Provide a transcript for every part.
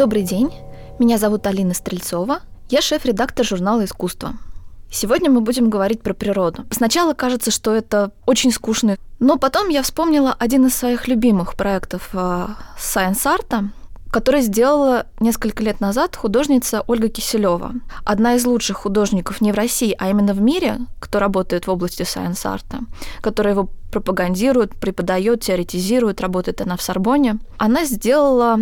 Добрый день, меня зовут Алина Стрельцова, я шеф-редактор журнала «Искусство». Сегодня мы будем говорить про природу. Сначала кажется, что это очень скучно, но потом я вспомнила один из своих любимых проектов э, Science Art, который сделала несколько лет назад художница Ольга Киселева. Одна из лучших художников не в России, а именно в мире, кто работает в области сайенс-арта, которая его пропагандирует, преподает, теоретизирует, работает она в Сорбоне. Она сделала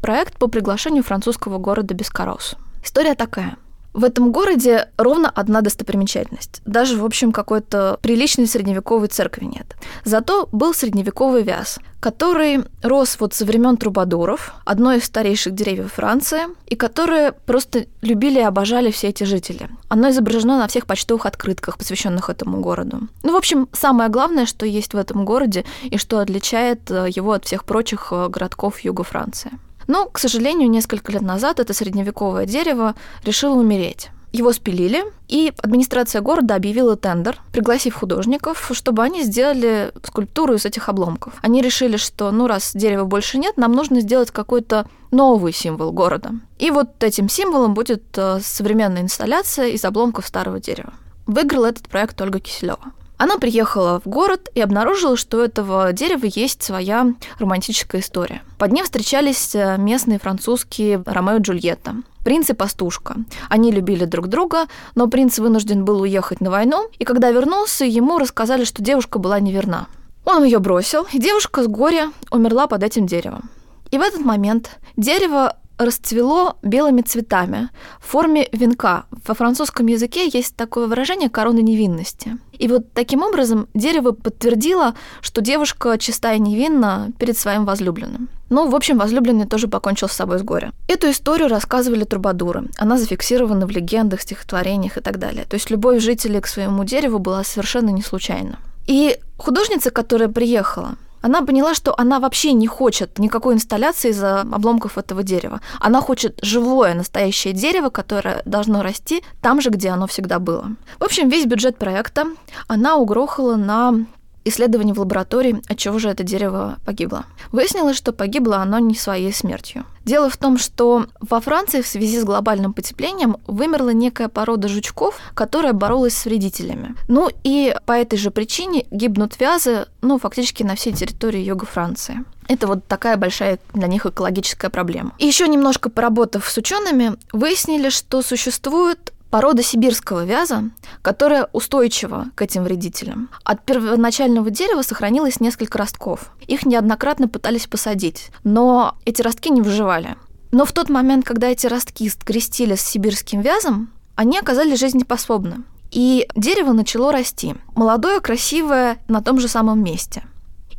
проект по приглашению французского города Бескорос. История такая – в этом городе ровно одна достопримечательность. Даже, в общем, какой-то приличной средневековой церкви нет. Зато был средневековый вяз, который рос вот со времен трубадуров, одно из старейших деревьев Франции, и которые просто любили и обожали все эти жители. Оно изображено на всех почтовых открытках, посвященных этому городу. Ну, в общем, самое главное, что есть в этом городе и что отличает э, его от всех прочих э, городков юга Франции. Но, к сожалению, несколько лет назад это средневековое дерево решило умереть. Его спилили, и администрация города объявила тендер, пригласив художников, чтобы они сделали скульптуру из этих обломков. Они решили, что, ну, раз дерева больше нет, нам нужно сделать какой-то новый символ города. И вот этим символом будет э, современная инсталляция из обломков старого дерева. Выиграл этот проект Ольга Киселева. Она приехала в город и обнаружила, что у этого дерева есть своя романтическая история. Под ним встречались э, местные французские Ромео и Джульетта. Принц и пастушка. Они любили друг друга, но принц вынужден был уехать на войну, и когда вернулся, ему рассказали, что девушка была неверна. Он ее бросил, и девушка с горя умерла под этим деревом. И в этот момент дерево расцвело белыми цветами в форме венка. Во французском языке есть такое выражение «корона невинности». И вот таким образом дерево подтвердило, что девушка чистая и невинна перед своим возлюбленным. Ну, в общем, возлюбленный тоже покончил с собой с горя. Эту историю рассказывали трубадуры. Она зафиксирована в легендах, стихотворениях и так далее. То есть любовь жителей к своему дереву была совершенно не случайна. И художница, которая приехала, она поняла, что она вообще не хочет никакой инсталляции из-за обломков этого дерева. Она хочет живое, настоящее дерево, которое должно расти там же, где оно всегда было. В общем, весь бюджет проекта она угрохала на исследований в лаборатории, от чего же это дерево погибло. Выяснилось, что погибло оно не своей смертью. Дело в том, что во Франции в связи с глобальным потеплением вымерла некая порода жучков, которая боролась с вредителями. Ну и по этой же причине гибнут вязы, ну, фактически на всей территории юга Франции. Это вот такая большая для них экологическая проблема. И еще немножко поработав с учеными, выяснили, что существует порода сибирского вяза, которая устойчива к этим вредителям. От первоначального дерева сохранилось несколько ростков. Их неоднократно пытались посадить, но эти ростки не выживали. Но в тот момент, когда эти ростки скрестили с сибирским вязом, они оказались жизнеспособны. И дерево начало расти. Молодое, красивое, на том же самом месте.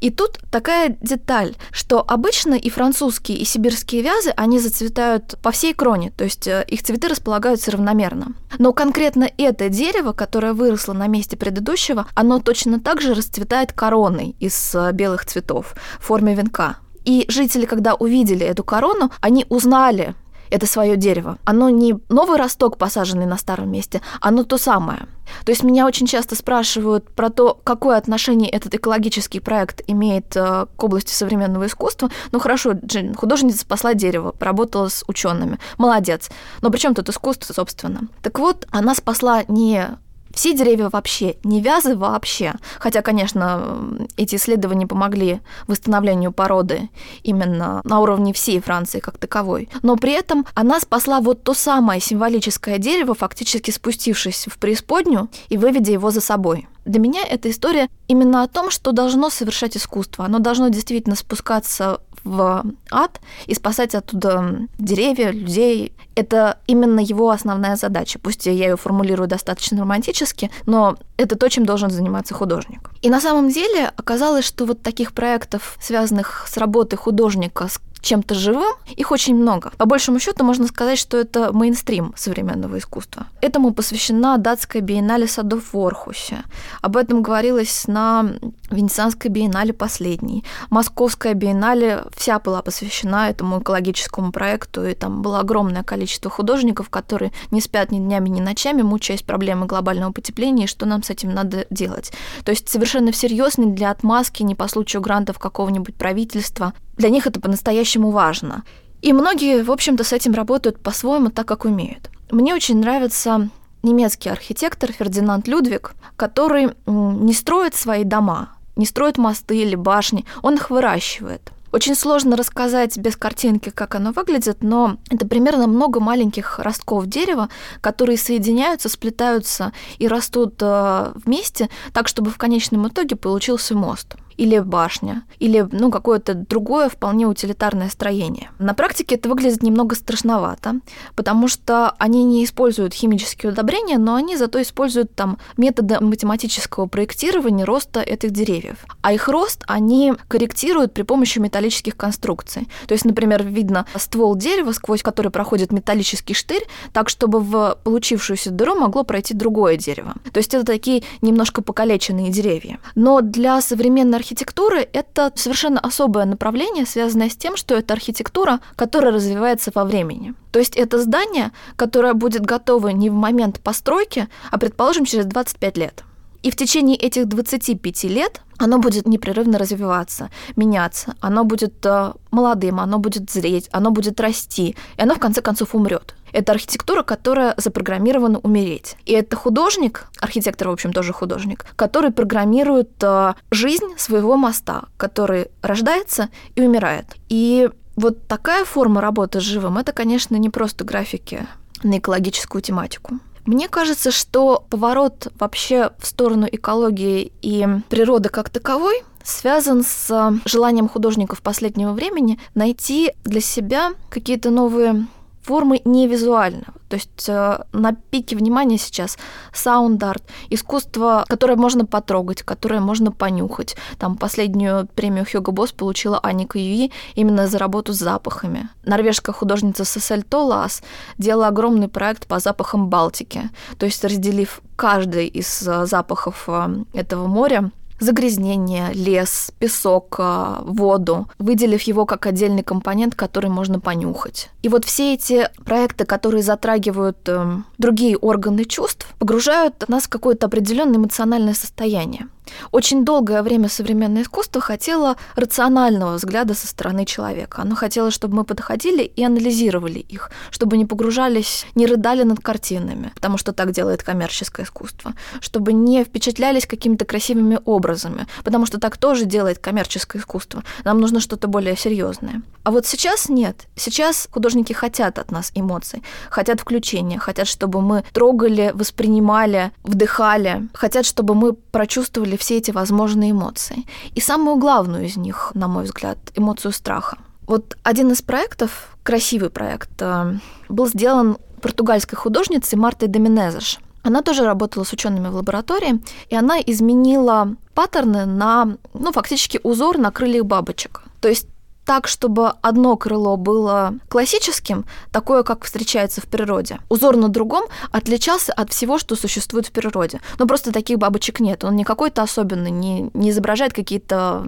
И тут такая деталь, что обычно и французские, и сибирские вязы, они зацветают по всей кроне, то есть э, их цветы располагаются равномерно. Но конкретно это дерево, которое выросло на месте предыдущего, оно точно так же расцветает короной из э, белых цветов в форме венка. И жители, когда увидели эту корону, они узнали это свое дерево. Оно не новый росток, посаженный на старом месте, оно то самое. То есть меня очень часто спрашивают про то, какое отношение этот экологический проект имеет э, к области современного искусства. Ну хорошо, Джин, художница спасла дерево, поработала с учеными, молодец. Но при чем тут искусство, собственно? Так вот, она спасла не все деревья вообще, не вязы вообще. Хотя, конечно, эти исследования помогли восстановлению породы именно на уровне всей Франции как таковой. Но при этом она спасла вот то самое символическое дерево, фактически спустившись в преисподнюю и выведя его за собой. Для меня эта история именно о том, что должно совершать искусство. Оно должно действительно спускаться в ад и спасать оттуда деревья, людей. Это именно его основная задача. Пусть я ее формулирую достаточно романтически, но это то, чем должен заниматься художник. И на самом деле оказалось, что вот таких проектов, связанных с работой художника с чем-то живым, их очень много. По большему счету можно сказать, что это мейнстрим современного искусства. Этому посвящена датская биеннале садов в Орхусе. Об этом говорилось на Венецианской биеннале последней. Московская биеннале вся была посвящена этому экологическому проекту, и там было огромное количество художников, которые не спят ни днями, ни ночами, мучаясь проблемой глобального потепления, и что нам с этим надо делать. То есть совершенно всерьез, не для отмазки, не по случаю грантов какого-нибудь правительства. Для них это по-настоящему важно. И многие, в общем-то, с этим работают по-своему так, как умеют. Мне очень нравится немецкий архитектор Фердинанд Людвиг, который не строит свои дома, не строит мосты или башни, он их выращивает. Очень сложно рассказать без картинки, как оно выглядит, но это примерно много маленьких ростков дерева, которые соединяются, сплетаются и растут э, вместе, так чтобы в конечном итоге получился мост или башня, или ну, какое-то другое вполне утилитарное строение. На практике это выглядит немного страшновато, потому что они не используют химические удобрения, но они зато используют там методы математического проектирования роста этих деревьев. А их рост они корректируют при помощи металлических конструкций. То есть, например, видно ствол дерева, сквозь который проходит металлический штырь, так, чтобы в получившуюся дыру могло пройти другое дерево. То есть это такие немножко покалеченные деревья. Но для современной архитектуры архитектуры — это совершенно особое направление, связанное с тем, что это архитектура, которая развивается во времени. То есть это здание, которое будет готово не в момент постройки, а, предположим, через 25 лет. И в течение этих 25 лет оно будет непрерывно развиваться, меняться, оно будет э, молодым, оно будет зреть, оно будет расти, и оно в конце концов умрет. Это архитектура, которая запрограммирована умереть. И это художник, архитектор, в общем, тоже художник, который программирует э, жизнь своего моста, который рождается и умирает. И вот такая форма работы с живым, это, конечно, не просто графики на экологическую тематику. Мне кажется, что поворот вообще в сторону экологии и природы как таковой связан с желанием художников последнего времени найти для себя какие-то новые формы невизуального. То есть э, на пике внимания сейчас саунд-арт, искусство, которое можно потрогать, которое можно понюхать. Там последнюю премию Hugo Boss получила Аника Йи именно за работу с запахами. Норвежская художница Сиссел Толаас делала огромный проект по запахам Балтики. То есть разделив каждый из э, запахов э, этого моря загрязнение, лес, песок, а, воду, выделив его как отдельный компонент, который можно понюхать. И вот все эти проекты, которые затрагивают э, другие органы чувств, погружают нас в какое-то определенное эмоциональное состояние. Очень долгое время современное искусство хотело рационального взгляда со стороны человека. Оно хотело, чтобы мы подходили и анализировали их, чтобы не погружались, не рыдали над картинами, потому что так делает коммерческое искусство, чтобы не впечатлялись какими-то красивыми образами, потому что так тоже делает коммерческое искусство. Нам нужно что-то более серьезное. А вот сейчас нет. Сейчас художники хотят от нас эмоций, хотят включения, хотят, чтобы мы трогали, воспринимали, вдыхали, хотят, чтобы мы прочувствовали все эти возможные эмоции. И самую главную из них, на мой взгляд, эмоцию страха. Вот один из проектов, красивый проект, э, был сделан португальской художницей Мартой Доминезеш. Она тоже работала с учеными в лаборатории, и она изменила паттерны на, ну, фактически узор на крыльях бабочек. То есть так, чтобы одно крыло было классическим, такое, как встречается в природе. Узор на другом отличался от всего, что существует в природе. Но просто таких бабочек нет. Он не какой-то особенный, не, не изображает какие-то,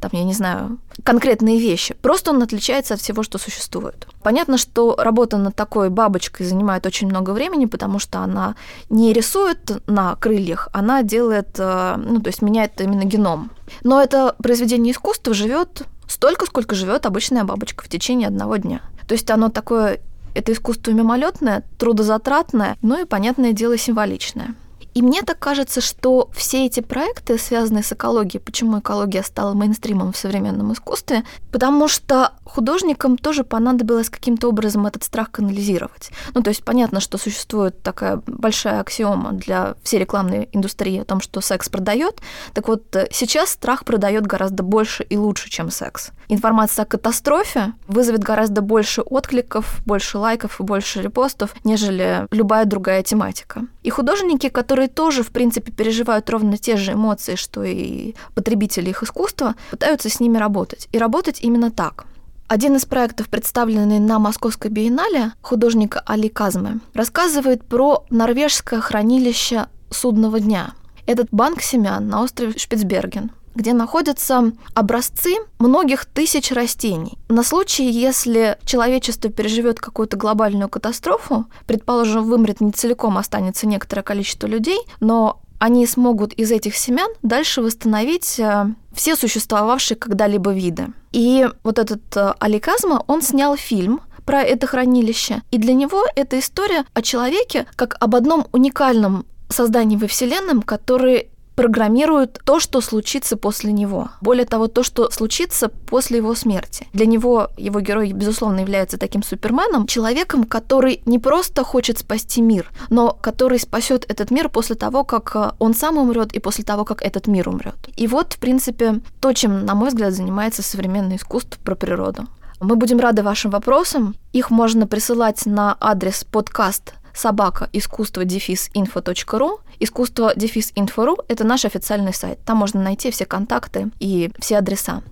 там, я не знаю, конкретные вещи. Просто он отличается от всего, что существует. Понятно, что работа над такой бабочкой занимает очень много времени, потому что она не рисует на крыльях, она делает, э, ну, то есть меняет именно геном. Но это произведение искусства живет столько, сколько живет обычная бабочка в течение одного дня. То есть оно такое, это искусство мимолетное, трудозатратное, ну и, понятное дело, символичное. И мне так кажется, что все эти проекты, связанные с экологией, почему экология стала мейнстримом в современном искусстве, потому что художникам тоже понадобилось каким-то образом этот страх канализировать. Ну, то есть понятно, что существует такая большая аксиома для всей рекламной индустрии о том, что секс продает. Так вот, э, сейчас страх продает гораздо больше и лучше, чем секс. Информация о катастрофе вызовет гораздо больше откликов, больше лайков и больше репостов, нежели любая другая тематика. И художники, которые тоже, в принципе, переживают ровно те же эмоции, что и потребители их искусства, пытаются с ними работать. И работать именно так. Один из проектов, представленный на Московской биеннале художника Али Казмы, рассказывает про норвежское хранилище судного дня. Этот банк семян на острове Шпицберген, где находятся образцы многих тысяч растений. На случай, если человечество переживет какую-то глобальную катастрофу, предположим, вымрет не целиком, останется некоторое количество людей, но они смогут из этих семян дальше восстановить э, все существовавшие когда-либо виды. И вот этот э, Али Казма, он снял фильм про это хранилище. И для него это история о человеке как об одном уникальном создании во Вселенной, который программирует то, что случится после него. Более того, то, что случится после его смерти. Для него его герой, безусловно, является таким суперменом, человеком, который не просто хочет спасти мир, но который спасет этот мир после того, как э, он сам умрет и после того, как этот мир умрет. И вот, в принципе, то, чем, на мой взгляд, занимается современное искусство про природу. Мы будем рады вашим вопросам. Их можно присылать на адрес подкаст собака искусство дефис инфо.ру. Искусство дефис инфо.ру – это наш официальный сайт. Там можно найти все контакты и все адреса.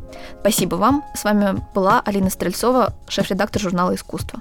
Спасибо вам. С вами была Алина Стрельцова, шеф-редактор журнала «Искусство».